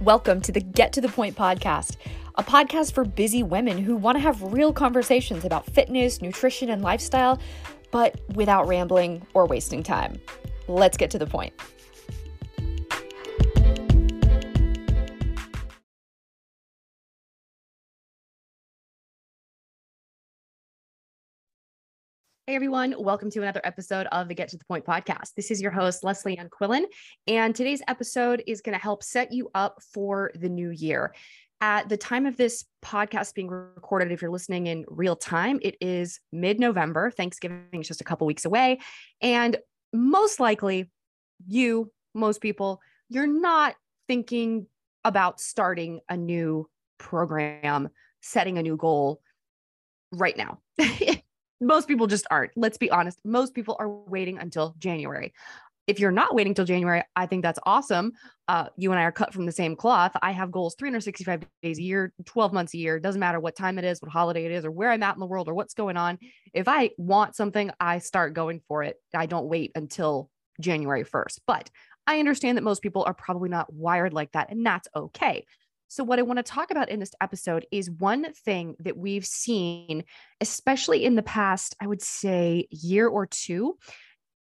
Welcome to the Get to the Point podcast, a podcast for busy women who want to have real conversations about fitness, nutrition, and lifestyle, but without rambling or wasting time. Let's get to the point. Hey everyone, welcome to another episode of the Get to the Point podcast. This is your host, Leslie Ann Quillen, and today's episode is going to help set you up for the new year. At the time of this podcast being recorded, if you're listening in real time, it is mid November. Thanksgiving is just a couple weeks away. And most likely, you, most people, you're not thinking about starting a new program, setting a new goal right now. most people just aren't. Let's be honest. Most people are waiting until January. If you're not waiting till January, I think that's awesome. Uh, you and I are cut from the same cloth. I have goals 365 days a year, 12 months a year. Doesn't matter what time it is, what holiday it is, or where I'm at in the world, or what's going on. If I want something, I start going for it. I don't wait until January 1st. But I understand that most people are probably not wired like that, and that's okay. So, what I want to talk about in this episode is one thing that we've seen, especially in the past, I would say, year or two,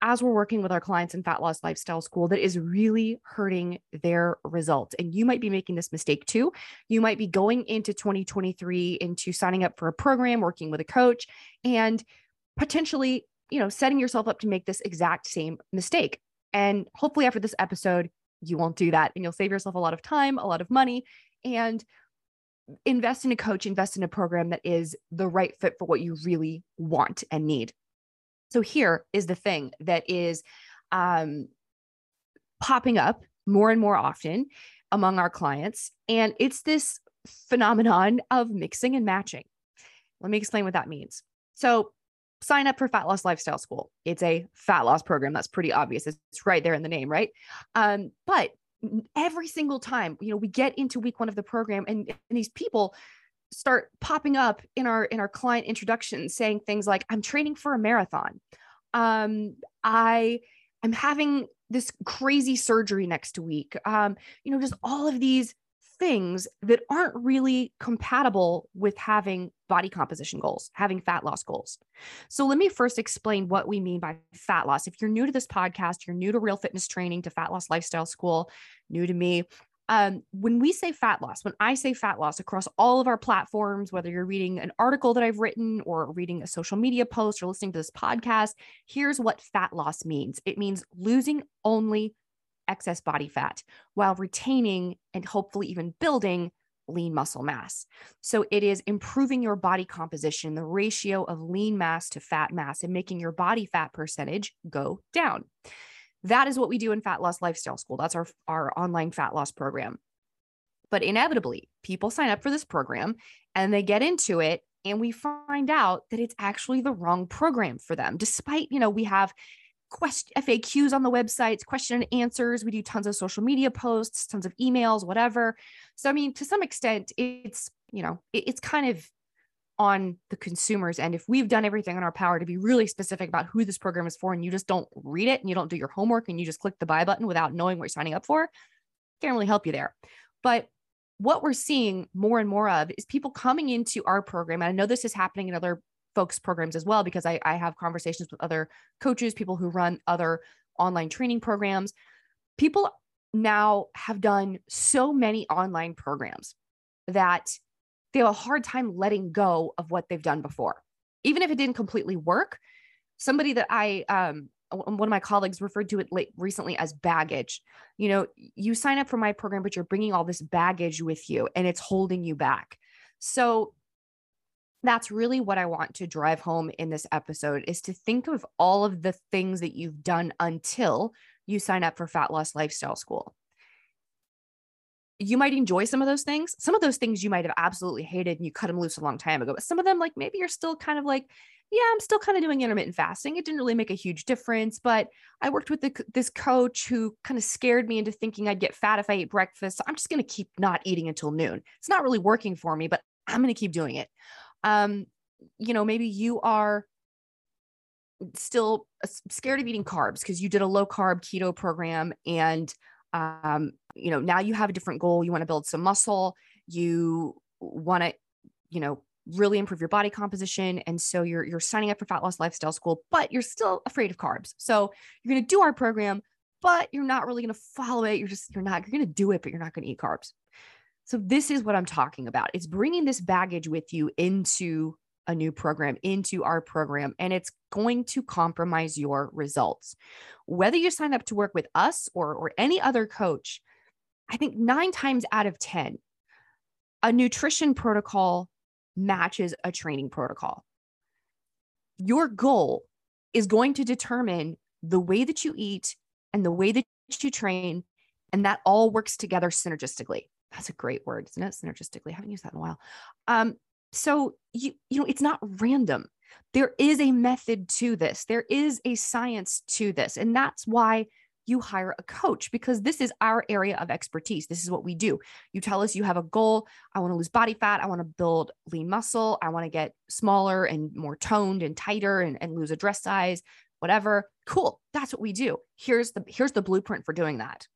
as we're working with our clients in Fat Loss Lifestyle School, that is really hurting their results. And you might be making this mistake too. You might be going into 2023 into signing up for a program, working with a coach, and potentially, you know, setting yourself up to make this exact same mistake. And hopefully, after this episode, you won't do that and you'll save yourself a lot of time, a lot of money, and invest in a coach, invest in a program that is the right fit for what you really want and need. So here is the thing that is um, popping up more and more often among our clients, and it's this phenomenon of mixing and matching. Let me explain what that means. So sign up for Fat Loss Lifestyle School. It's a fat loss program. That's pretty obvious. It's right there in the name, right? Um, but every single time, you know, we get into week one of the program and, and these people start popping up in our in our client introductions saying things like, I'm training for a marathon. Um, I I'm having this crazy surgery next week. Um, you know, just all of these things that aren't really compatible with having body composition goals, having fat loss goals. So, let me first explain what we mean by fat loss. If you're new to this podcast, you're new to Real Fitness Training, to Fat Loss Lifestyle School, new to me. Um, when we say fat loss, when I say fat loss across all of our platforms, whether you're reading an article that I've written or reading a social media post or listening to this podcast, here's what fat loss means it means losing only excess body fat while retaining and hopefully even building lean muscle mass. So it is improving your body composition, the ratio of lean mass to fat mass, and making your body fat percentage go down. That is what we do in Fat Loss Lifestyle School. That's our, our online fat loss program. But inevitably, people sign up for this program and they get into it and we find out that it's actually the wrong program for them despite you know we have question FAQs on the websites, question and answers. We do tons of social media posts, tons of emails, whatever. So I mean, to some extent, it's you know, it, it's kind of on the consumers and if we've done everything in our power to be really specific about who this program is for and you just don't read it and you don't do your homework and you just click the buy button without knowing what you're signing up for can't really help you there but what we're seeing more and more of is people coming into our program and i know this is happening in other folks programs as well because I, I have conversations with other coaches people who run other online training programs people now have done so many online programs that they have a hard time letting go of what they've done before even if it didn't completely work somebody that i um one of my colleagues referred to it late, recently as baggage. You know, you sign up for my program, but you're bringing all this baggage with you and it's holding you back. So that's really what I want to drive home in this episode is to think of all of the things that you've done until you sign up for Fat Loss Lifestyle School. You might enjoy some of those things. Some of those things you might have absolutely hated and you cut them loose a long time ago. But some of them, like maybe you're still kind of like, yeah, I'm still kind of doing intermittent fasting. It didn't really make a huge difference, but I worked with the, this coach who kind of scared me into thinking I'd get fat if I ate breakfast. So I'm just going to keep not eating until noon. It's not really working for me, but I'm going to keep doing it um, you know, maybe you are still scared of eating carbs because you did a low carb keto program and um, you know, now you have a different goal. You want to build some muscle. You want to, you know, really improve your body composition. And so you're you're signing up for fat loss lifestyle school, but you're still afraid of carbs. So you're going to do our program, but you're not really going to follow it. You're just you're not you're going to do it, but you're not going to eat carbs. So this is what I'm talking about. It's bringing this baggage with you into a new program, into our program, and it's going to compromise your results. Whether you sign up to work with us or or any other coach, I think 9 times out of 10 a nutrition protocol matches a training protocol. Your goal is going to determine the way that you eat and the way that you train, and that all works together synergistically. That's a great word, isn't it? Synergistically. I haven't used that in a while. Um, so you you know, it's not random. There is a method to this. There is a science to this, and that's why you hire a coach because this is our area of expertise. This is what we do. You tell us you have a goal. I want to lose body fat. I want to build lean muscle. I want to get smaller and more toned and tighter and, and lose a dress size, whatever. Cool. That's what we do. Here's the here's the blueprint for doing that.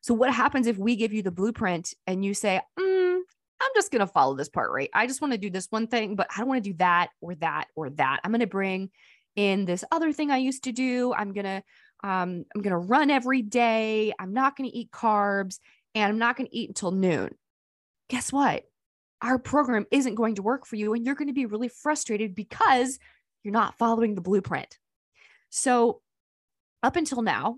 So what happens if we give you the blueprint and you say, mm, I'm just going to follow this part, right? I just want to do this one thing, but I don't want to do that or that or that. I'm going to bring in this other thing I used to do. I'm going to um, I'm going to run every day. I'm not going to eat carbs and I'm not going to eat until noon. Guess what? Our program isn't going to work for you and you're going to be really frustrated because you're not following the blueprint. So, up until now,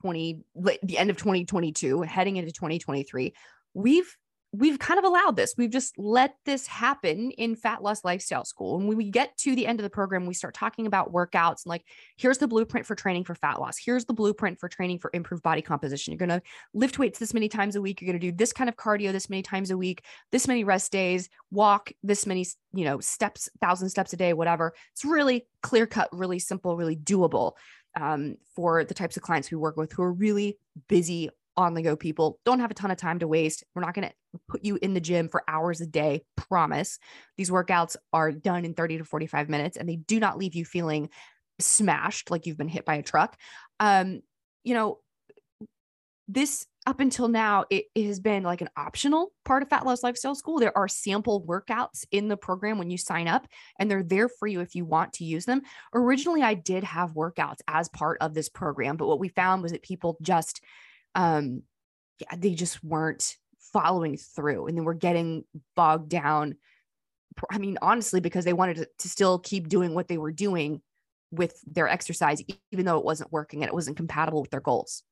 20 the end of 2022, heading into 2023, we've we've kind of allowed this. We've just let this happen in Fat Loss Lifestyle School. And when we get to the end of the program, we start talking about workouts and like, here's the blueprint for training for fat loss. Here's the blueprint for training for improved body composition. You're going to lift weights this many times a week. You're going to do this kind of cardio this many times a week, this many rest days, walk this many, you know, steps, thousand steps a day, whatever. It's really clear cut, really simple, really doable. Um, for the types of clients we work with who are really busy on the go people don't have a ton of time to waste. We're not going to put you in the gym for hours a day, promise. These workouts are done in 30 to 45 minutes and they do not leave you feeling smashed like you've been hit by a truck. Um, you know, this up until now, it, it, has been like an optional part of Fat Loss Lifestyle School. There are sample workouts in the program when you sign up, and they're there for you if you want to use them. Originally, I did have workouts as part of this program, but what we found was that people just um yeah, they just weren't following through and they we're getting bogged down i mean honestly because they wanted to, to still keep doing what they were doing with their exercise even though it wasn't working and it wasn't compatible with their goals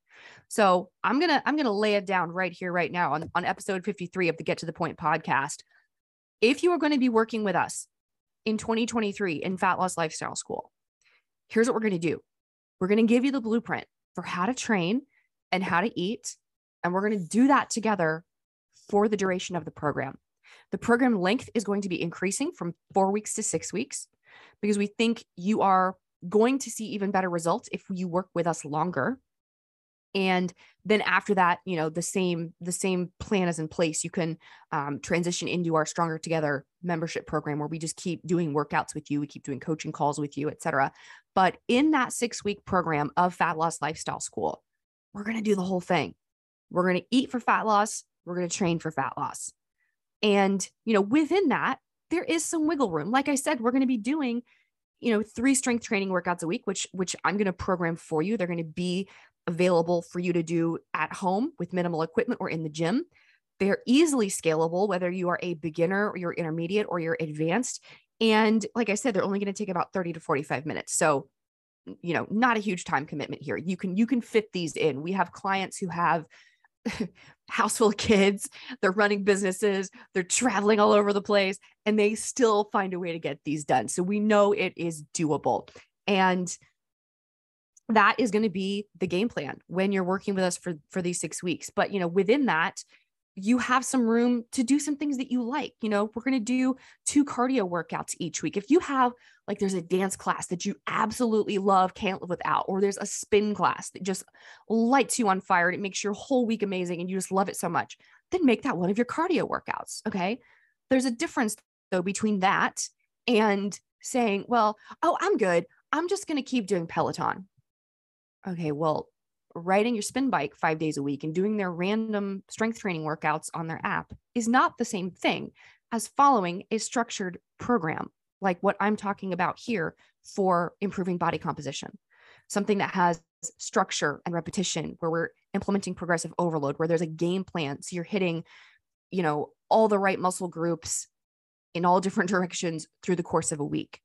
so i'm gonna i'm gonna lay it down right here right now on, on episode 53 of the get to the point podcast if you are going to be working with us in 2023 in fat loss lifestyle school here's what we're to do we're to give you the blueprint for how to train and how to eat. And we're to do that together for the duration of the program. The program length is going to be increasing from four weeks to six weeks because we think you are going to see even better results if you work with us longer and then after that you know the same the same plan is in place you can um, transition into our stronger together membership program where we just keep doing workouts with you we keep doing coaching calls with you etc but in that six week program of fat loss lifestyle school we're going to do the whole thing. We're going to eat for fat loss. We're going to train for fat loss. And, you know, within that, there is some wiggle room. Like I said, we're going to be doing, you know, three strength training workouts a week, which, which I'm going to program for you. They're going to be available for you to do at home with minimal equipment or in the gym. They're easily scalable, whether you are a beginner or you're intermediate or you're advanced. And like I said, they're only going to take about 30 to 45 minutes. So you know not a huge time commitment here you can you can fit these in we have clients who have house full of kids they're running businesses they're traveling all over the place and they still find a way to get these done so we know it is doable and that is going to be the game plan when you're working with us for for these 6 weeks but you know within that you have some room to do some things that you like. You know, we're going to do two cardio workouts each week. If you have like there's a dance class that you absolutely love, can't live without, or there's a spin class that just lights you on fire and it makes your whole week amazing and you just love it so much, then make that one of your cardio workouts. Okay. There's a difference though between that and saying, well, oh, I'm good. I'm just going to keep doing Peloton. Okay. Well, riding your spin bike five days a week and doing their random strength training workouts on their app is not the same thing as following a structured program like what I'm talking about here for improving body composition. Something that has structure and repetition, where we're implementing progressive overload, where there's a game plan. So you're hitting, you know, all the right muscle groups in all different directions through the course of a week.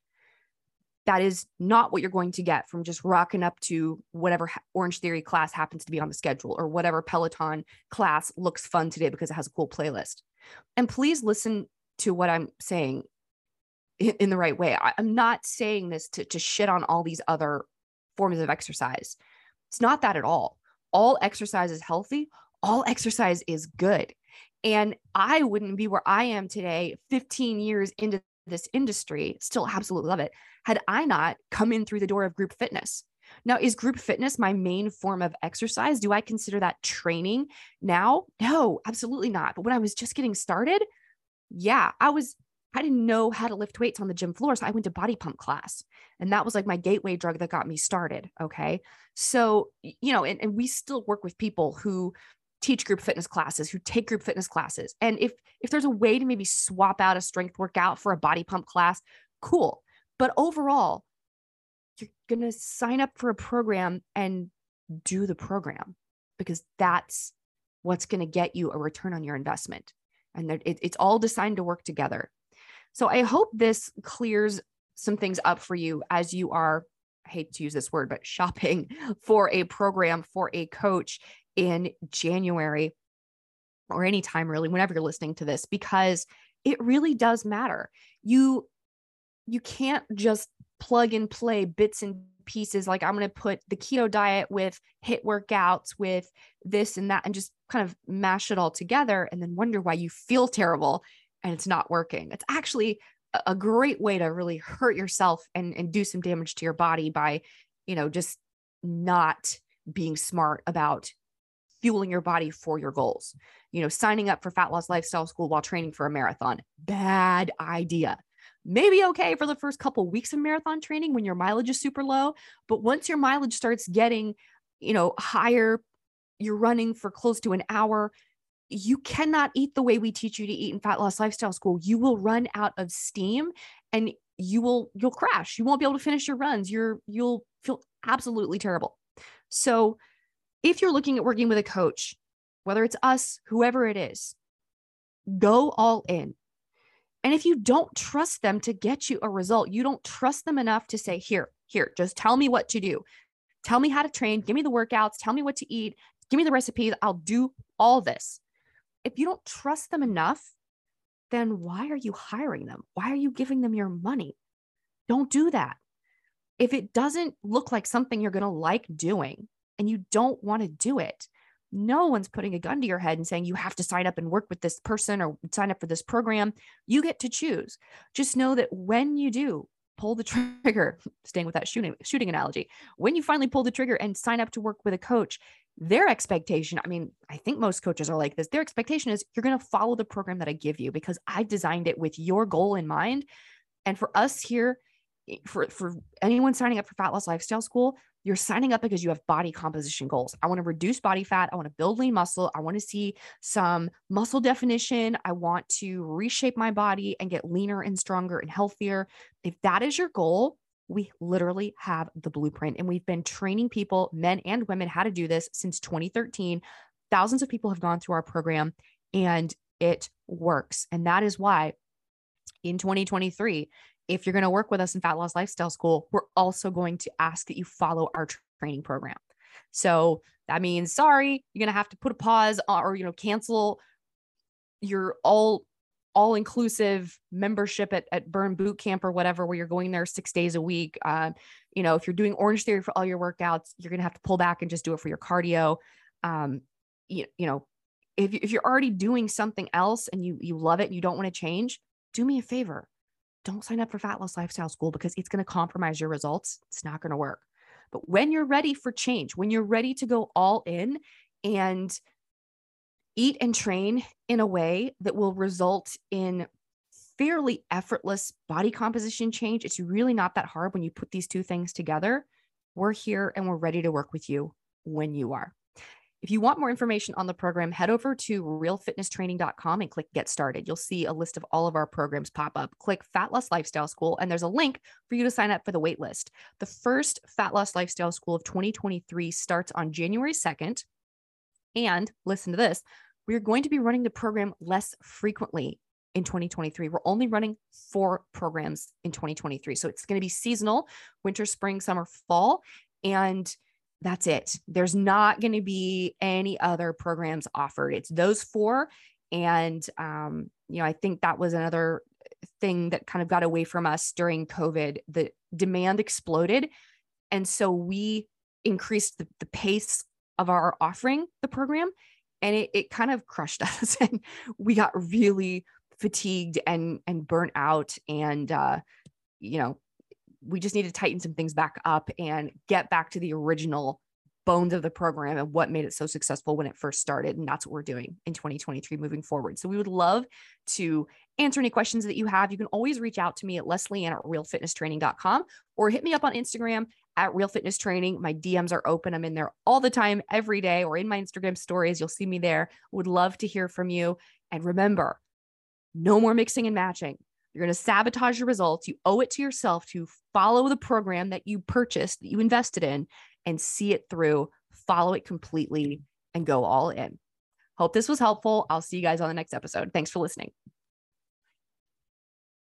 That is not what you're going to get from just rocking up to whatever Orange Theory class happens to be on the schedule or whatever Peloton class looks fun today because it has a cool playlist. And please listen to what I'm saying in, the right way. I, I'm not saying this to, to shit on all these other forms of exercise. It's not that at all. All exercise is healthy, all exercise is good. And I wouldn't be where I am today, 15 years into this industry, still absolutely love it, had I not come in through the door of group fitness. Now, is group fitness my main form of exercise? Do I consider that training now? No, absolutely not. But when I was just getting started, yeah, I was I didn't know how to lift weights on the gym floor. So I went to body pump class. And that was like my gateway drug that got me started. Okay. So, you know, and, and we still work with people who teach group fitness classes, who take group fitness classes. And if if there's a way to maybe swap out a strength workout for a body pump class, cool. But overall, you're gonna sign up for a program and do the program because that's what's going to get you a return on your investment and it, it's all designed to work together so I hope this clears some things up for you as you are, I hate to use this word, but shopping for a program for a coach in January or anytime really, whenever you're listening to this, because it really does matter. You you can't just plug and play bits and pieces like i'm going to put the keto diet with hit workouts with this and that and just kind of mash it all together and then wonder why you feel terrible and it's not working. It's actually a great way to really hurt yourself and, and do some damage to your body by, you know, just not being smart about fueling your body for your goals. You know, signing up for Fat Loss Lifestyle School while training for a marathon, bad idea. Maybe okay for the first couple weeks of marathon training when your mileage is super low, but once your mileage starts getting, you know, higher, you're running for close to an hour, you cannot eat the way we teach you to eat in fat loss lifestyle school you will run out of steam and you will you'll crash you won't be able to finish your runs you're you'll feel absolutely terrible so if you're looking at working with a coach whether it's us whoever it is go all in. And if you don't trust them to get you a result you don't trust them enough to say here here just tell me what to do. Tell me how to train. Give me the workouts. Tell me what to eat. Give me the recipes. I'll do all this. If you don't trust them enough, then why are you hiring them? Why are you giving them your money? Don't do that. If it doesn't look like something you're going to like doing and you don't want to do it, no one's putting a gun to your head and saying you have to sign up and work with this person or sign up for this program. You get to choose. Just know that when you do pull the trigger, staying with that shooting shooting analogy, when you finally pull the trigger and sign up to work with a coach, their expectation, I mean, I think most coaches are like this. Their expectation is you're going to follow the program that I give you because I designed it with your goal in mind. And for us here, for, for anyone signing up for Fat Loss Lifestyle School, you're signing up because you have body composition goals. I want to reduce body fat. I want to build lean muscle. I want to see some muscle definition. I want to reshape my body and get leaner and stronger and healthier. If that is your goal, we literally have the blueprint and we've been training people, men and women, how to do this since 2013. Thousands of people have gone through our program and it works. And that is why in 2023, if you're going to work with us in Fat Loss Lifestyle School, we're also going to ask that you follow our training program. So that means, sorry, you're going to have to put a pause or, you know, cancel your all all inclusive membership at, at Burn Boot Camp or whatever, where you're going there six days a week. Um, you know, if you're doing Orange Theory for all your workouts, you're going to have to pull back and just do it for your cardio. Um, you, you know, if, if you're already doing something else and you, you love it and you don't want to change, do me a favor. Don't sign up for Fat Loss Lifestyle School because it's going to compromise your results. It's not going to work. But when you're ready for change, when you're ready to go all in and eat and train in a way that will result in fairly effortless body composition change. It's really not that hard when you put these two things together. We're here and we're ready to work with you when you are. If you want more information on the program, head over to realfitnesstraining.com and click get started. You'll see a list of all of our programs pop up. Click Fat Loss Lifestyle School, and there's a link for you to sign up for the wait list. The first Fat Loss Lifestyle School of 2023 starts on January 2nd. And listen to this we're going to be running the program less frequently in 2023. We're only running four programs in 2023. So it's going to be seasonal winter, spring, summer, fall. And that's it. There's not going to be any other programs offered. It's those four. And, um, you know, I think that was another thing that kind of got away from us during COVID. The demand exploded. And so we increased the, the pace of our offering the program and it, it kind of crushed us and we got really fatigued and and burnt out and uh you know we just need to tighten some things back up and get back to the original bones of the program and what made it so successful when it first started. And that's what we're doing in 2023 moving forward. So we would love to answer any questions that you have. You can always reach out to me at Leslie at realfitnesstraining.com or hit me up on Instagram at Real Fitness Training. My DMs are open. I'm in there all the time, every day, or in my Instagram stories. You'll see me there. Would love to hear from you. And remember, no more mixing and matching. You're going to sabotage your results. You owe it to yourself to follow the program that you purchased, that you invested in, and see it through, follow it completely, and go all in. Hope this was helpful. I'll see you guys on the next episode. Thanks for listening.